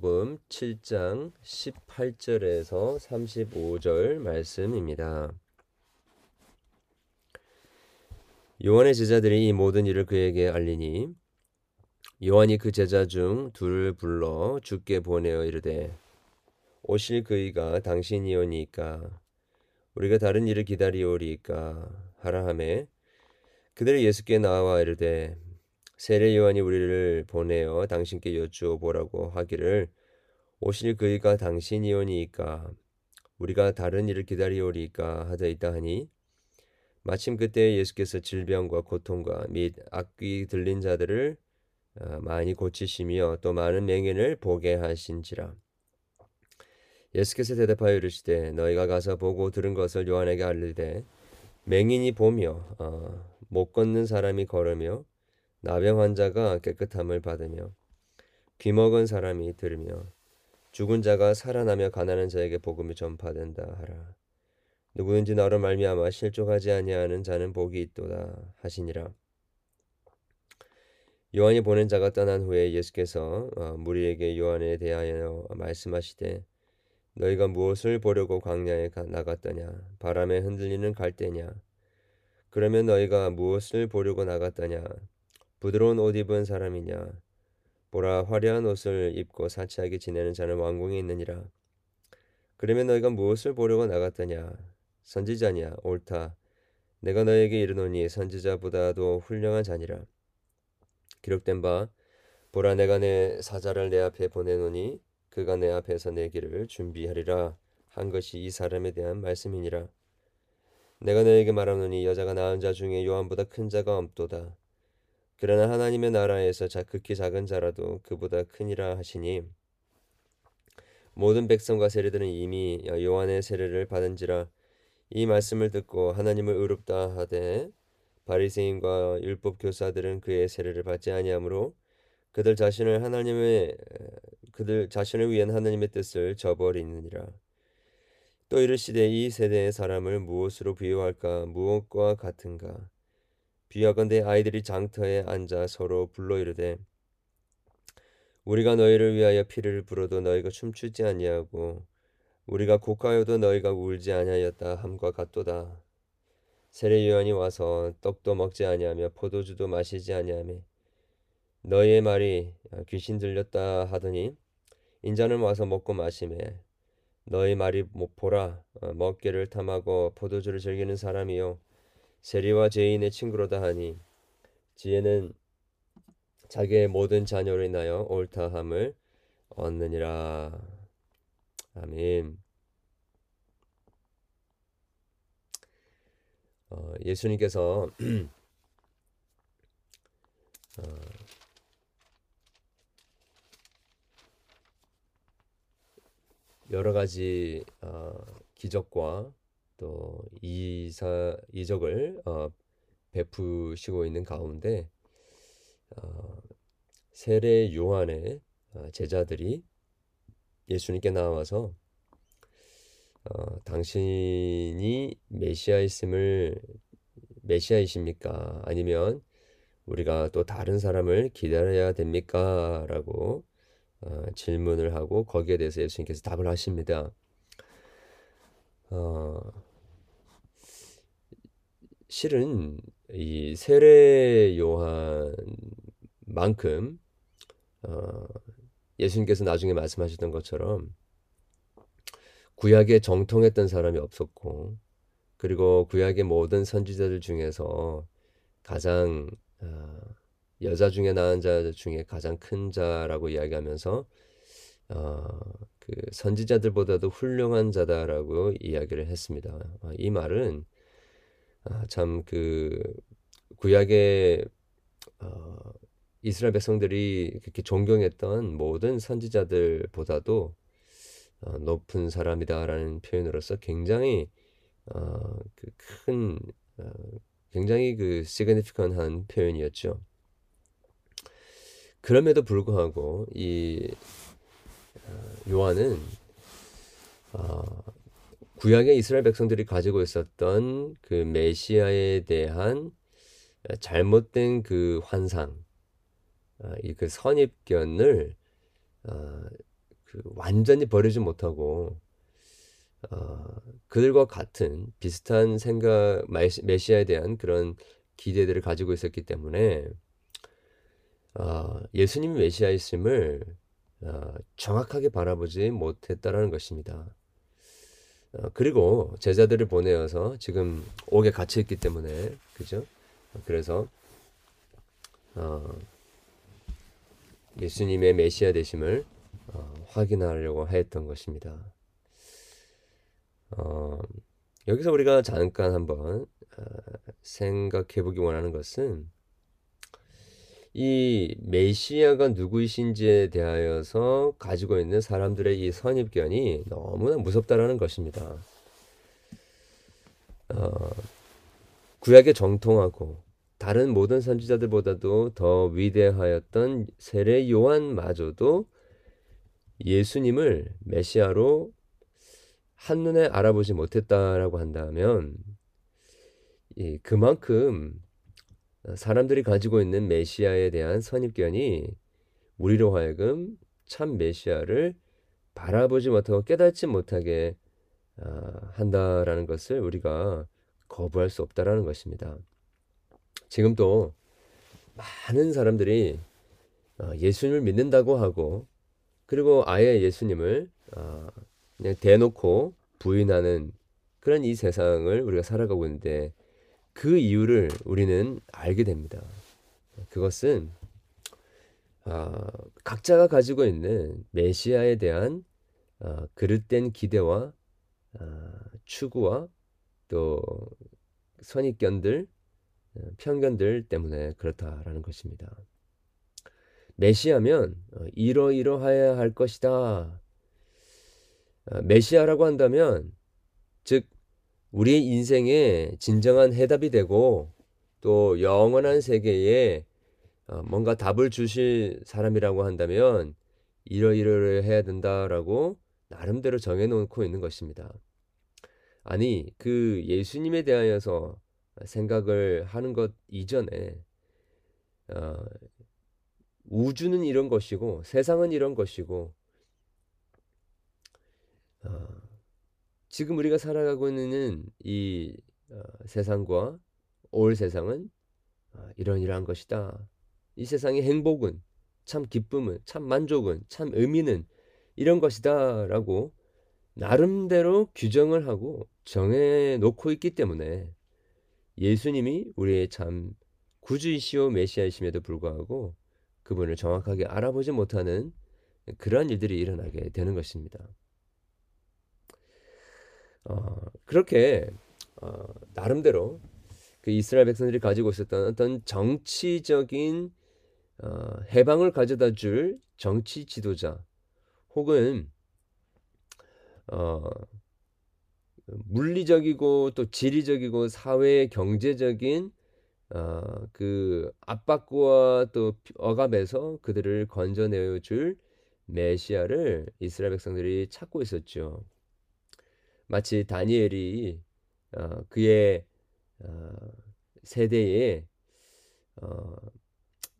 요한복음 7장 18절에서 35절 말씀입니다. 요한의 제자들이 이 모든 일을 그에게 알리니 요한이 그 제자 중 둘을 불러 죽게 보내어 이르되 오실 그이가 당신이오니까 우리가 다른 일을 기다리오리까 하라 하매 그들이 예수께 나와 이르되 세례 요한이 우리를 보내어 당신께 여쭈어 보라고 하기를 오실 그이가 당신이오니까 우리가 다른 일을 기다리오리까 하더있다 하니 마침 그때 예수께서 질병과 고통과 및 악귀 들린 자들을 어, 많이 고치시며 또 많은 맹인을 보게 하신지라. 예수께서 대답하여 이르시되 너희가 가서 보고 들은 것을 요한에게 알리되 맹인이 보며 어, 못 걷는 사람이 걸으며 나병 환자가 깨끗함을 받으며 귀먹은 사람이 들으며 죽은 자가 살아나며 가난한 자에게 복음이 전파된다 하라. 누구든지 너로 말미암아 실족하지 아니하는 자는 복이 있도다 하시니라. 요한이 보낸 자가 떠난 후에 예수께서 어, 무리에게 요한에 대하여 말씀하시되 너희가 무엇을 보려고 광야에 나갔더냐 바람에 흔들리는 갈대냐 그러면 너희가 무엇을 보려고 나갔더냐 부드러운 옷 입은 사람이냐? 보라 화려한 옷을 입고 사치하게 지내는 자는 왕궁에 있느니라. 그러면 너희가 무엇을 보려고 나갔더냐? 선지자냐 옳다. 내가 너에게 이르노니 선지자보다도 훌륭한 자니라. 기록된 바 보라 내가 내 사자를 내 앞에 보내노니 그가 내 앞에서 내 길을 준비하리라. 한 것이 이 사람에 대한 말씀이니라. 내가 너에게 말하노니 여자가 낳은 자 중에 요한보다 큰 자가 없도다 그러나 하나님의 나라에서 극히 작은 자라도 그보다 크니라 하시니 모든 백성과 세례들은 이미 요한의 세례를 받은지라 이 말씀을 듣고 하나님을 의롭다 하되 바리새인과 율법 교사들은 그의 세례를 받지 아니하므로 그들 자신을 하나님의 그들 자신을 위한 하나님의 뜻을 저버리느니라. 또 이르시되 이 세대의 사람을 무엇으로 비유할까? 무엇과 같은가 비하건대 아이들이 장터에 앉아 서로 불러 이르되 우리가 너희를 위하여 피를 불어도 너희가 춤추지 아니하고 우리가 곡하여도 너희가 울지 아니하였다 함과 같도다. 세례 요한이 와서 떡도 먹지 아니하며 포도주도 마시지 아니하며 너희의 말이 귀신 들렸다 하더니 인자는 와서 먹고 마시매 너희 말이 보라 먹기를 탐하고 포도주를 즐기는 사람이요 세리와 죄인의 친구로다 하니 지혜는 자기의 모든 자녀로 인하여 옳다함을 얻느니라. 아멘. 어, 예수님께서 어, 여러 가지 어, 기적과 또 이사 이적을 어, 베푸시고 있는 가운데 어, 세례 요한의 어, 제자들이 예수님께 나와서 어, 당신이 메시아있음을 메시아이십니까? 아니면 우리가 또 다른 사람을 기다려야 됩니까? 라고 어, 질문을 하고 거기에 대해서 예수님께서 답을 하십니다. 어, 실은 이 세례 요한만큼 어, 예수님께서 나중에 말씀하셨던 것처럼 구약에 정통했던 사람이 없었고 그리고 구약의 모든 선지자들 중에서 가장 어, 여자 중에 낳은 자 중에 가장 큰 자라고 이야기하면서 어, 그 선지자들보다도 훌륭한 자다라고 이야기를 했습니다. 아, 이 말은 아, 참그 구약의 어, 이스라엘 백성들이 그렇게 존경했던 모든 선지자들보다도 어, 높은 사람이다라는 표현으로서 굉장히 어, 그큰 어, 굉장히 그 시그니피컨한 표현이었죠. 그럼에도 불구하고 이 어, 요한은 어, 구약의 이스라엘 백성들이 가지고 있었던 그 메시아에 대한 잘못된 그 환상, 어, 이그 선입견을 어, 그 완전히 버리지 못하고 어, 그들과 같은 비슷한 생각 메시아에 대한 그런 기대들을 가지고 있었기 때문에 어, 예수님이 메시아이심을 어, 정확하게 바라보지 못했다라는 것입니다. 어, 그리고 제자들을 보내어서 지금 옥에 갇혀 있기 때문에 그죠? 그래서 어, 예수님의 메시아 되심을 어, 확인하려고 했던 것입니다. 어, 여기서 우리가 잠깐 한번 어, 생각해 보기 원하는 것은 이 메시아가 누구이신지에 대하여서 가지고 있는 사람들의 이 선입견이 너무나 무섭다라는 것입니다. 어, 구약에 정통하고 다른 모든 선지자들보다도 더 위대하였던 세례 요한마저도 예수님을 메시아로 한눈에 알아보지 못했다라고 한다면 그만큼 사람들이 가지고 있는 메시아에 대한 선입견이 우리로 하여금 참 메시아를 바라보지 못하고 깨닫지 못하게 아, 한다라는 것을 우리가 거부할 수 없다라는 것입니다. 지금도 많은 사람들이 어, 예수님을 믿는다고 하고 그리고 아예 예수님을 어, 그냥 대놓고 부인하는 그런 이 세상을 우리가 살아가고 있는데 그 이유를 우리는 알게 됩니다. 그것은 어, 각자가 가지고 있는 메시아에 대한 어, 그릇된 기대와 어, 추구와 또 선입견들, 편견들 때문에 그렇다라는 것입니다. 메시아면 이러이러해야 할 것이다. 메시아라고 한다면 즉 우리의 인생에 진정한 해답이 되고 또 영원한 세계에 어, 뭔가 답을 주실 사람이라고 한다면 이러이러 해야 된다라고 나름대로 정해놓고 있는 것입니다. 아니 그 예수님에 대하여서 생각을 하는 것 이전에 어, 우주는 이런 것이고 세상은 이런 것이고 어, 지금 우리가 살아가고 있는 이 어, 세상과 올 세상은 어, 이런 이러한 것이다. 이 세상의 행복은 참 기쁨은 참 만족은 참 의미는 이런 것이다라고 나름대로 규정을 하고 정해 놓고 있기 때문에 예수님이 우리의 참 구주이시오 메시아이심에도 불구하고 그분을 정확하게 알아보지 못하는 그러한 일들이 일어나게 되는 것입니다. 어, 그렇게 어, 나름대로 그 이스라엘 백성들이 가지고 있었던 어떤 정치적인 어, 해방을 가져다 줄 정치 지도자 혹은 어, 물리적이고 또 지리적이고 사회 경제적인 어, 그 압박과 또 억압에서 그들을 건져내어 줄 메시아를 이스라엘 백성들이 찾고 있었죠. 마치 다니엘이 어, 그의 어, 세대에 어,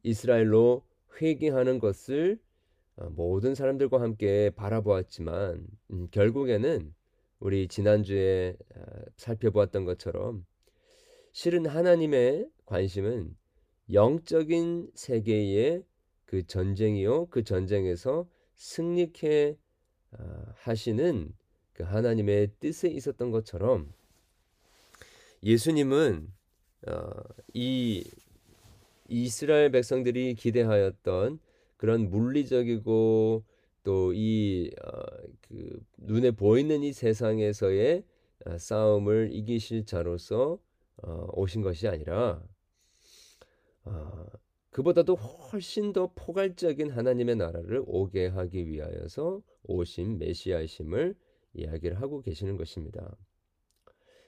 이스라엘로 회개하는 것을 어, 모든 사람들과 함께 바라보았지만 음, 결국에는 우리 지난주에 어, 살펴보았던 것처럼 실은 하나님의 관심은 영적인 세계의 그 전쟁이요 그 전쟁에서 승리케 어, 하시는 그 하나님의 뜻에 있었던 것처럼 예수님은 어, 이 이스라엘 백성들이 기대하였던 그런 물리적이고 또이 어, 그 눈에 보이는 이 세상에서의 어, 싸움을 이기실 자로서 어, 오신 것이 아니라 어, 그보다도 훨씬 더 포괄적인 하나님의 나라를 오게 하기 위하여서 오신 메시아이심을 이야기를 하고 계시는 것입니다.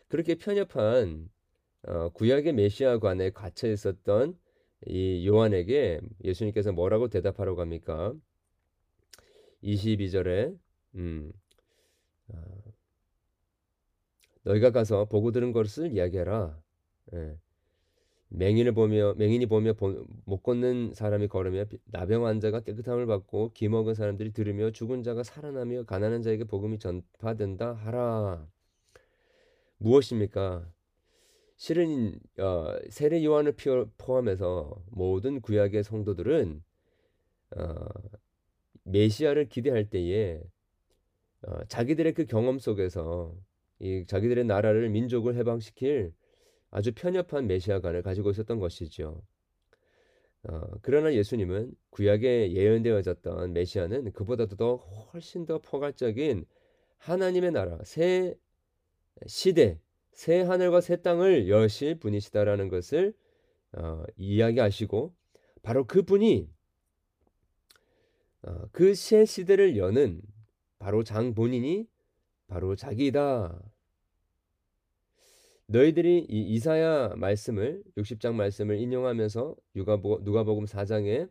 그렇게 편협한 어, 구약의 메시아관에 갇혀 있었던 이 요한에게 예수님께서 뭐라고 대답하라고 합니까? 22절에 음, 어, 너희가 가서 보고 들은 것을 이야기하라. 예. 맹인을 보며 맹인이 보며 못 걷는 사람이 걸으며 나병 환자가 깨끗함을 받고 기먹은 사람들이 들으며 죽은 자가 살아나며 가난한 자에게 복음이 전파된다 하라. 무엇입니까? 실은 어, 세례 요한을 포함해서 모든 구약의 성도들은 어, 메시아를 기대할 때에 어, 자기들의 그 경험 속에서 이 자기들의 나라를 민족을 해방시킬 아주 편협한 메시아관을 가지고 있었던 것이죠. 어, 그러나 예수님은 구약에 예언되어졌던 메시아는 그보다도 더 훨씬 더 포괄적인 하나님의 나라, 새 시대, 새 하늘과 새 땅을 여실 분이시다라는 것을 어, 이야기하시고 바로 그분이 어, 그새 시대를 여는 바로 장 본인이 바로 자기다. 너희들이 이 이사야 말씀을 60장 말씀을 인용하면서 누가복음 4장에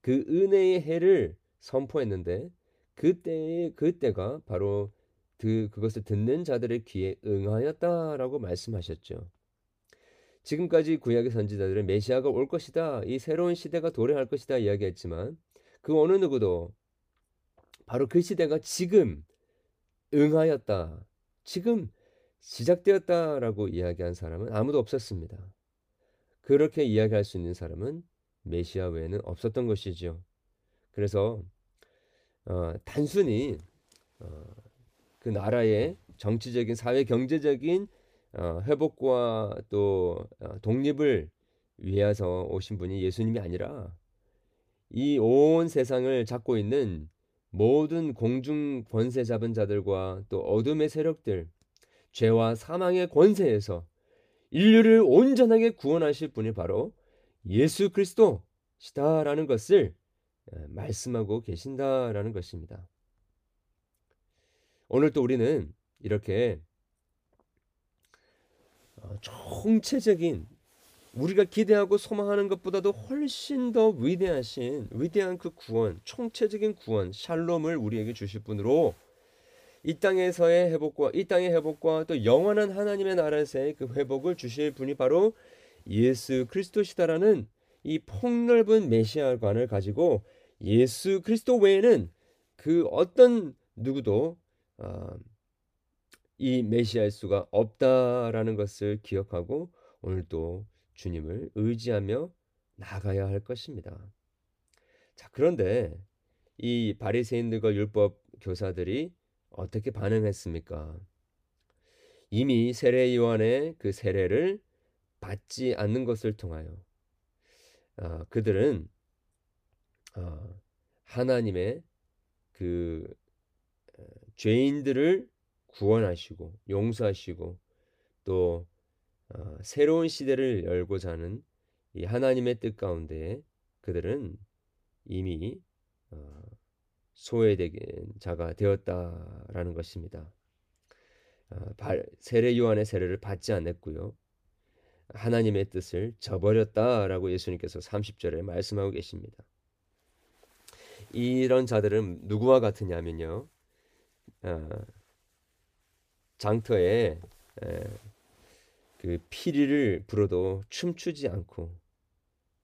그 은혜의 해를 선포했는데 그때의 그때가 바로 그 그것을 듣는 자들의 귀에 응하였다라고 말씀하셨죠. 지금까지 구약의 선지자들은 메시아가 올 것이다. 이 새로운 시대가 도래할 것이다 이야기했지만 그 어느 누구도 바로 그 시대가 지금 응하였다. 지금 시작되었다라고 이야기한 사람은 아무도 없었습니다. 그렇게 이야기할 수 있는 사람은 메시아 외에는 없었던 것이죠. 그래서 어, 단순히 어, 그 나라의 정치적인 사회 경제적인 어, 회복과 또 어, 독립을 위해서 오신 분이 예수님이 아니라 이 온 세상을 잡고 있는 모든 공중 권세 잡은 자들과 또 어둠의 세력들 죄와 사망의 권세에서 인류를 온전하게 구원하실 분이 바로 예수 그리스도시다라는 것을 말씀하고 계신다라는 것입니다. 오늘 또 우리는 이렇게 어, 총체적인 우리가 기대하고 소망하는 것보다도 훨씬 더 위대하신 위대한 그 구원, 총체적인 구원, 샬롬을 우리에게 주실 분으로 이 땅에서의 회복과 이 땅의 회복과 또 영원한 하나님의 나라에서의 그 회복을 주실 분이 바로 예수 그리스도시다라는 이 폭넓은 메시아관을 가지고 예수 그리스도 외에는 그 어떤 누구도 어, 이 메시아일 수가 없다라는 것을 기억하고 오늘도 주님을 의지하며 나가야 할 것입니다. 자, 그런데 이 바리새인들과 율법 교사들이 어떻게 반응했습니까? 이미 세례 요한의 그 세례를 받지 않는 것을 통하여 어, 그들은 어, 하나님의 그 어, 죄인들을 구원하시고 용서하시고 또 어, 새로운 시대를 열고자 하는 이 하나님의 뜻 가운데 그들은 이미 어, 소외된 자가 되었다라는 것입니다. 어, 세례 요한의 세례를 받지 않았고요. 하나님의 뜻을 저버렸다라고 예수님께서 30절에 말씀하고 계십니다. 이런 자들은 누구와 같으냐면요. 어, 장터에 그 피리를 불어도 춤추지 않고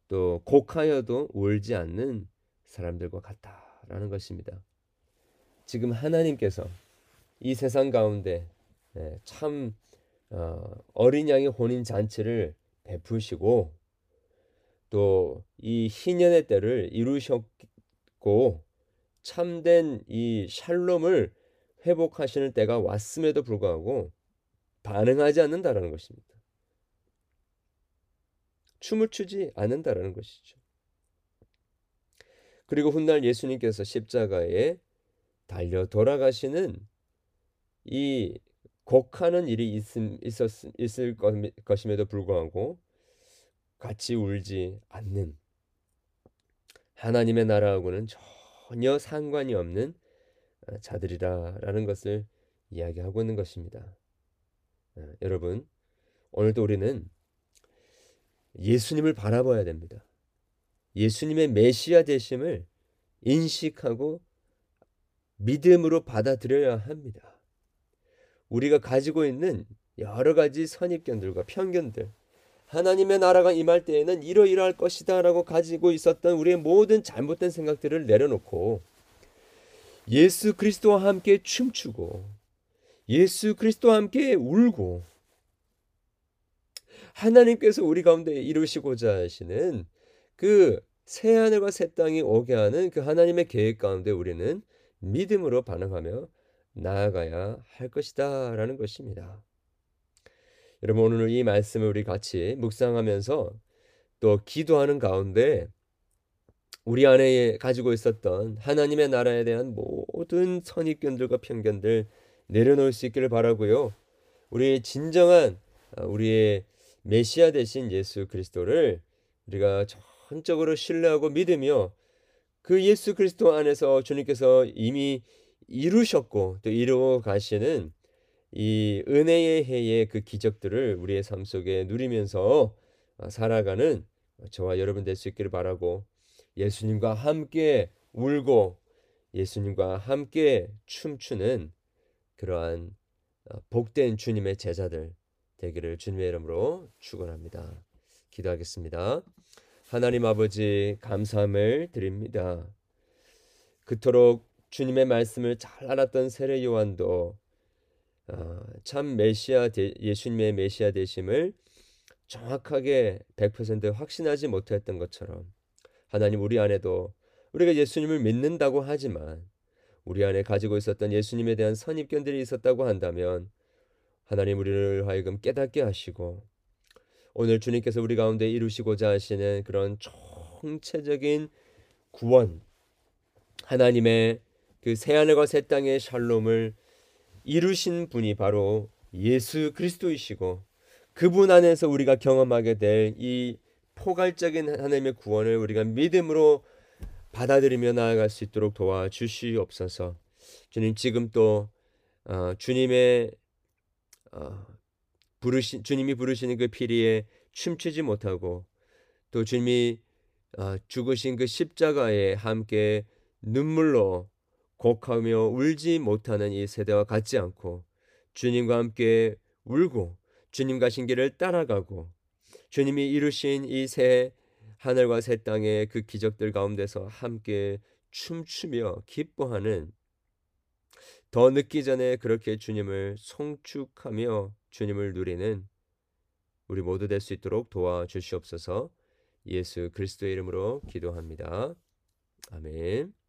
또 곡하여도 울지 않는 사람들과 같다 라는 것입니다. 지금 하나님께서 이 세상 가운데 예, 참 어, 어린 양의 혼인 잔치를 베푸시고 또 이 희년의 때를 이루셨고 참된 이 샬롬을 회복하시는 때가 왔음에도 불구하고 반응하지 않는다라는 것입니다. 춤을 추지 않는다라는 것이죠. 그리고 훗날 예수님께서 십자가에 달려 돌아가시는 이 곡하는 일이 있음, 있었, 있을 것임에도 불구하고 같이 울지 않는 하나님의 나라하고는 전혀 상관이 없는 자들이라라는 것을 이야기하고 있는 것입니다. 어, 여러분, 오늘도 우리는 예수님을 바라봐야 됩니다. 예수님의 메시아 되심을 인식하고 믿음으로 받아들여야 합니다. 우리가 가지고 있는 여러 가지 선입견들과 편견들, 하나님의 나라가 임할 때에는 이러이러할 것이다 라고 가지고 있었던 우리의 모든 잘못된 생각들을 내려놓고 예수 그리스도와 함께 춤추고 예수 그리스도와 함께 울고 하나님께서 우리 가운데 이루시고자 하시는 그 새 하늘과 새 땅이 오게 하는 그 하나님의 계획 가운데 우리는 믿음으로 반응하며 나아가야 할 것이다라는 것입니다. 여러분 오늘 이 말씀을 우리 같이 묵상하면서 또 기도하는 가운데 우리 안에 가지고 있었던 하나님의 나라에 대한 모든 선입견들과 편견들 내려놓을 수 있기를 바라고요. 우리의 진정한 아, 우리의 메시아 되신 예수 그리스도를 우리가 전적으로 신뢰하고 믿으며 그 예수 그리스도 안에서 주님께서 이미 이루셨고 또 이루어 가시는 이 은혜의 해의 그 기적들을 우리의 삶 속에 누리면서 아, 살아가는 저와 여러분 될 수 있기를 바라고 예수님과 함께 울고 예수님과 함께 춤추는 그러한 어, 복된 주님의 제자들 되기를 주님의 이름으로 축원합니다. 기도하겠습니다. 하나님 아버지 감사함을 드립니다. 그토록 주님의 말씀을 잘 알았던 세례 요한도 어, 참 메시아 예수님의 메시아 되심을 정확하게 100% 확신하지 못했던 것처럼 하나님 우리 안에도 우리가 예수님을 믿는다고 하지만 우리 안에 가지고 있었던 예수님에 대한 선입견들이 있었다고 한다면 하나님 우리를 하여금 깨닫게 하시고 오늘 주님께서 우리 가운데 이루시고자 하시는 그런 총체적인 구원 하나님의 그 새하늘과 새 땅의 샬롬을 이루신 분이 바로 예수 그리스도이시고 그분 안에서 우리가 경험하게 될 이 포괄적인 하나님의 구원을 우리가 믿음으로 받아들이며 나아갈 수 있도록 도와주시옵소서. 주님 지금 또 어, 주님의 어, 부르신 주님이 부르시는 그 피리에 춤추지 못하고 또 주님이 어, 죽으신 그 십자가에 함께 눈물로 곡하며 울지 못하는 이 세대와 같지 않고 주님과 함께 울고 주님 가신 길을 따라가고 주님이 이루신 이 새 하늘과 새 땅의 그 기적들 가운데서 함께 춤추며 기뻐하는 더 늦기 전에 그렇게 주님을 송축하며 주님을 누리는 우리 모두 될 수 있도록 도와주시옵소서 예수 그리스도의 이름으로 기도합니다. 아멘.